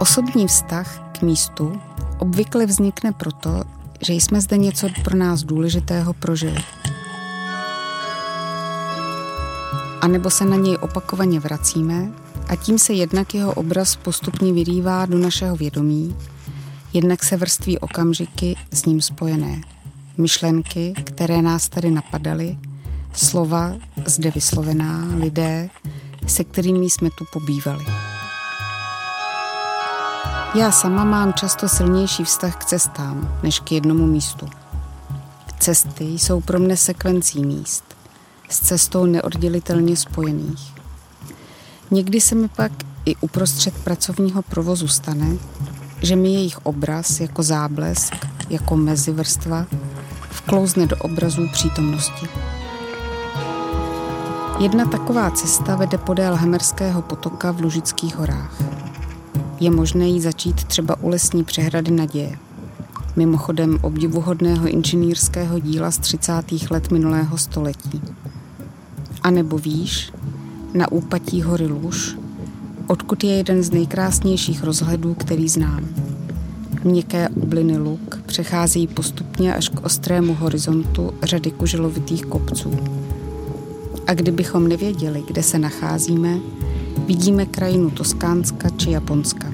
Osobní vztah k místu obvykle vznikne proto, že jsme zde něco pro nás důležitého prožili. A nebo se na něj opakovaně vracíme a tím se jednak jeho obraz postupně vyrývá do našeho vědomí, jednak se vrství okamžiky s ním spojené. Myšlenky, které nás tady napadaly, slova zde vyslovená, lidé, se kterými jsme tu pobývali. Já sama mám často silnější vztah k cestám než k jednomu místu. Cesty jsou pro mne sekvencí míst, s cestou neoddělitelně spojených. Někdy se mi pak i uprostřed pracovního provozu stane, že mi jejich obraz jako záblesk, jako mezivrstva, vklouzne do obrazů přítomnosti. Jedna taková cesta vede podél Hemerského potoka v Lužických horách. Je možné jí začít třeba u lesní přehrady Naděje. Mimochodem obdivuhodného inženýrského díla z 30. let minulého století. A nebo víš, na úpatí hory Luž, odkud je jeden z nejkrásnějších rozhledů, který znám. Měkké obliny luk přecházejí postupně až k ostrému horizontu řady kuželovitých kopců. A kdybychom nevěděli, kde se nacházíme, vidíme krajinu Toskánska či Japonska.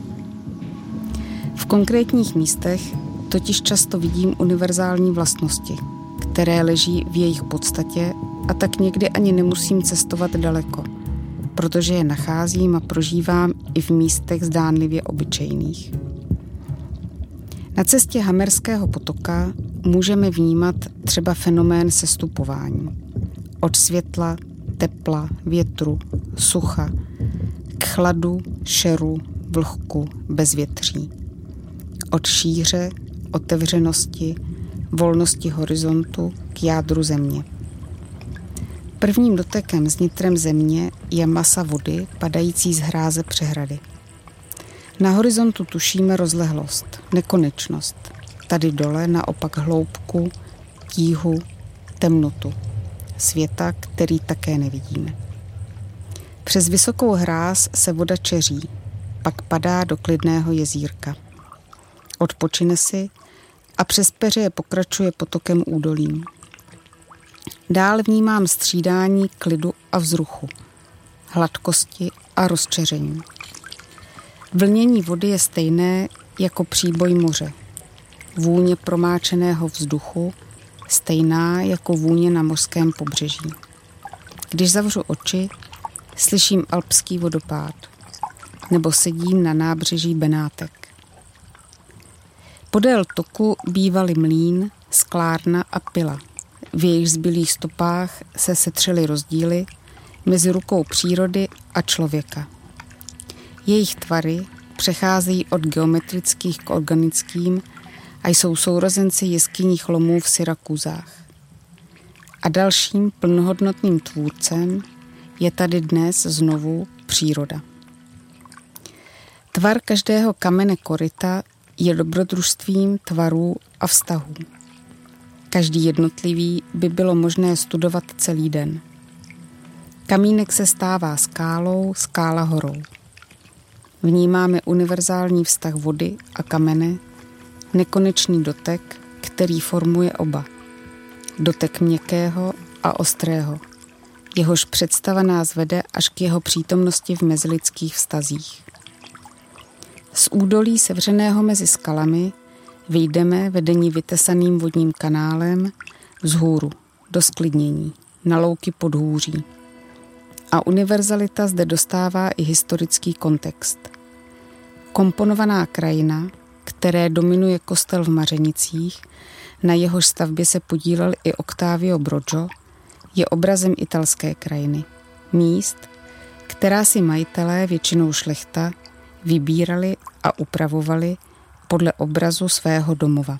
V konkrétních místech totiž často vidím univerzální vlastnosti, které leží v jejich podstatě a tak někdy ani nemusím cestovat daleko, protože je nacházím a prožívám i v místech zdánlivě obyčejných. Na cestě Hamerského potoka můžeme vnímat třeba fenomén sestupování. Od světla, tepla, větru, sucha, k chladu, šeru, vlhku, bezvětří. Od šíře, otevřenosti, volnosti horizontu k jádru země. Prvním dotekem s nitrem země je masa vody padající z hráze přehrady. Na horizontu tušíme rozlehlost, nekonečnost. Tady dole naopak hloubku, tíhu, temnotu. Světa, který také nevidíme. Přes vysokou hráz se voda čeří, pak padá do klidného jezírka. Odpočine si a přes peře pokračuje potokem údolím. Dál vnímám střídání klidu a vzruchu, hladkosti a rozčeření. Vlnění vody je stejné jako příboj moře. Vůně promáčeného vzduchu stejná jako vůně na mořském pobřeží. Když zavřu oči, slyším alpský vodopád nebo sedím na nábřeží Benátek. Podél toku bývaly mlín, sklárna a pila. V jejich zbylých stopách se setřely rozdíly mezi rukou přírody a člověka. Jejich tvary přecházejí od geometrických k organickým a jsou sourozenci jeskyních lomů v Syrakuzách. A dalším plnohodnotným tvůrcem je tady dnes znovu příroda. Tvar každého kamene koryta je dobrodružstvím tvarů a vztahů. Každý jednotlivý by bylo možné studovat celý den. Kamínek se stává skálou, skála horou. Vnímáme univerzální vztah vody a kamene, nekonečný dotek, který formuje oba. Dotek měkkého a ostrého. Jehož představa nás vede až k jeho přítomnosti v mezilidských vztazích. Z údolí sevřeného mezi skalami vyjdeme vedení vytesaným vodním kanálem vzhůru do sklidnění, na louky podhůří. A univerzalita zde dostává i historický kontext. Komponovaná krajina, které dominuje kostel v Mařenicích, na jehož stavbě se podílel i Octavio Broggio, je obrazem italské krajiny. Míst, která si majitelé, většinou šlechta, vybírali a upravovali podle obrazu svého domova.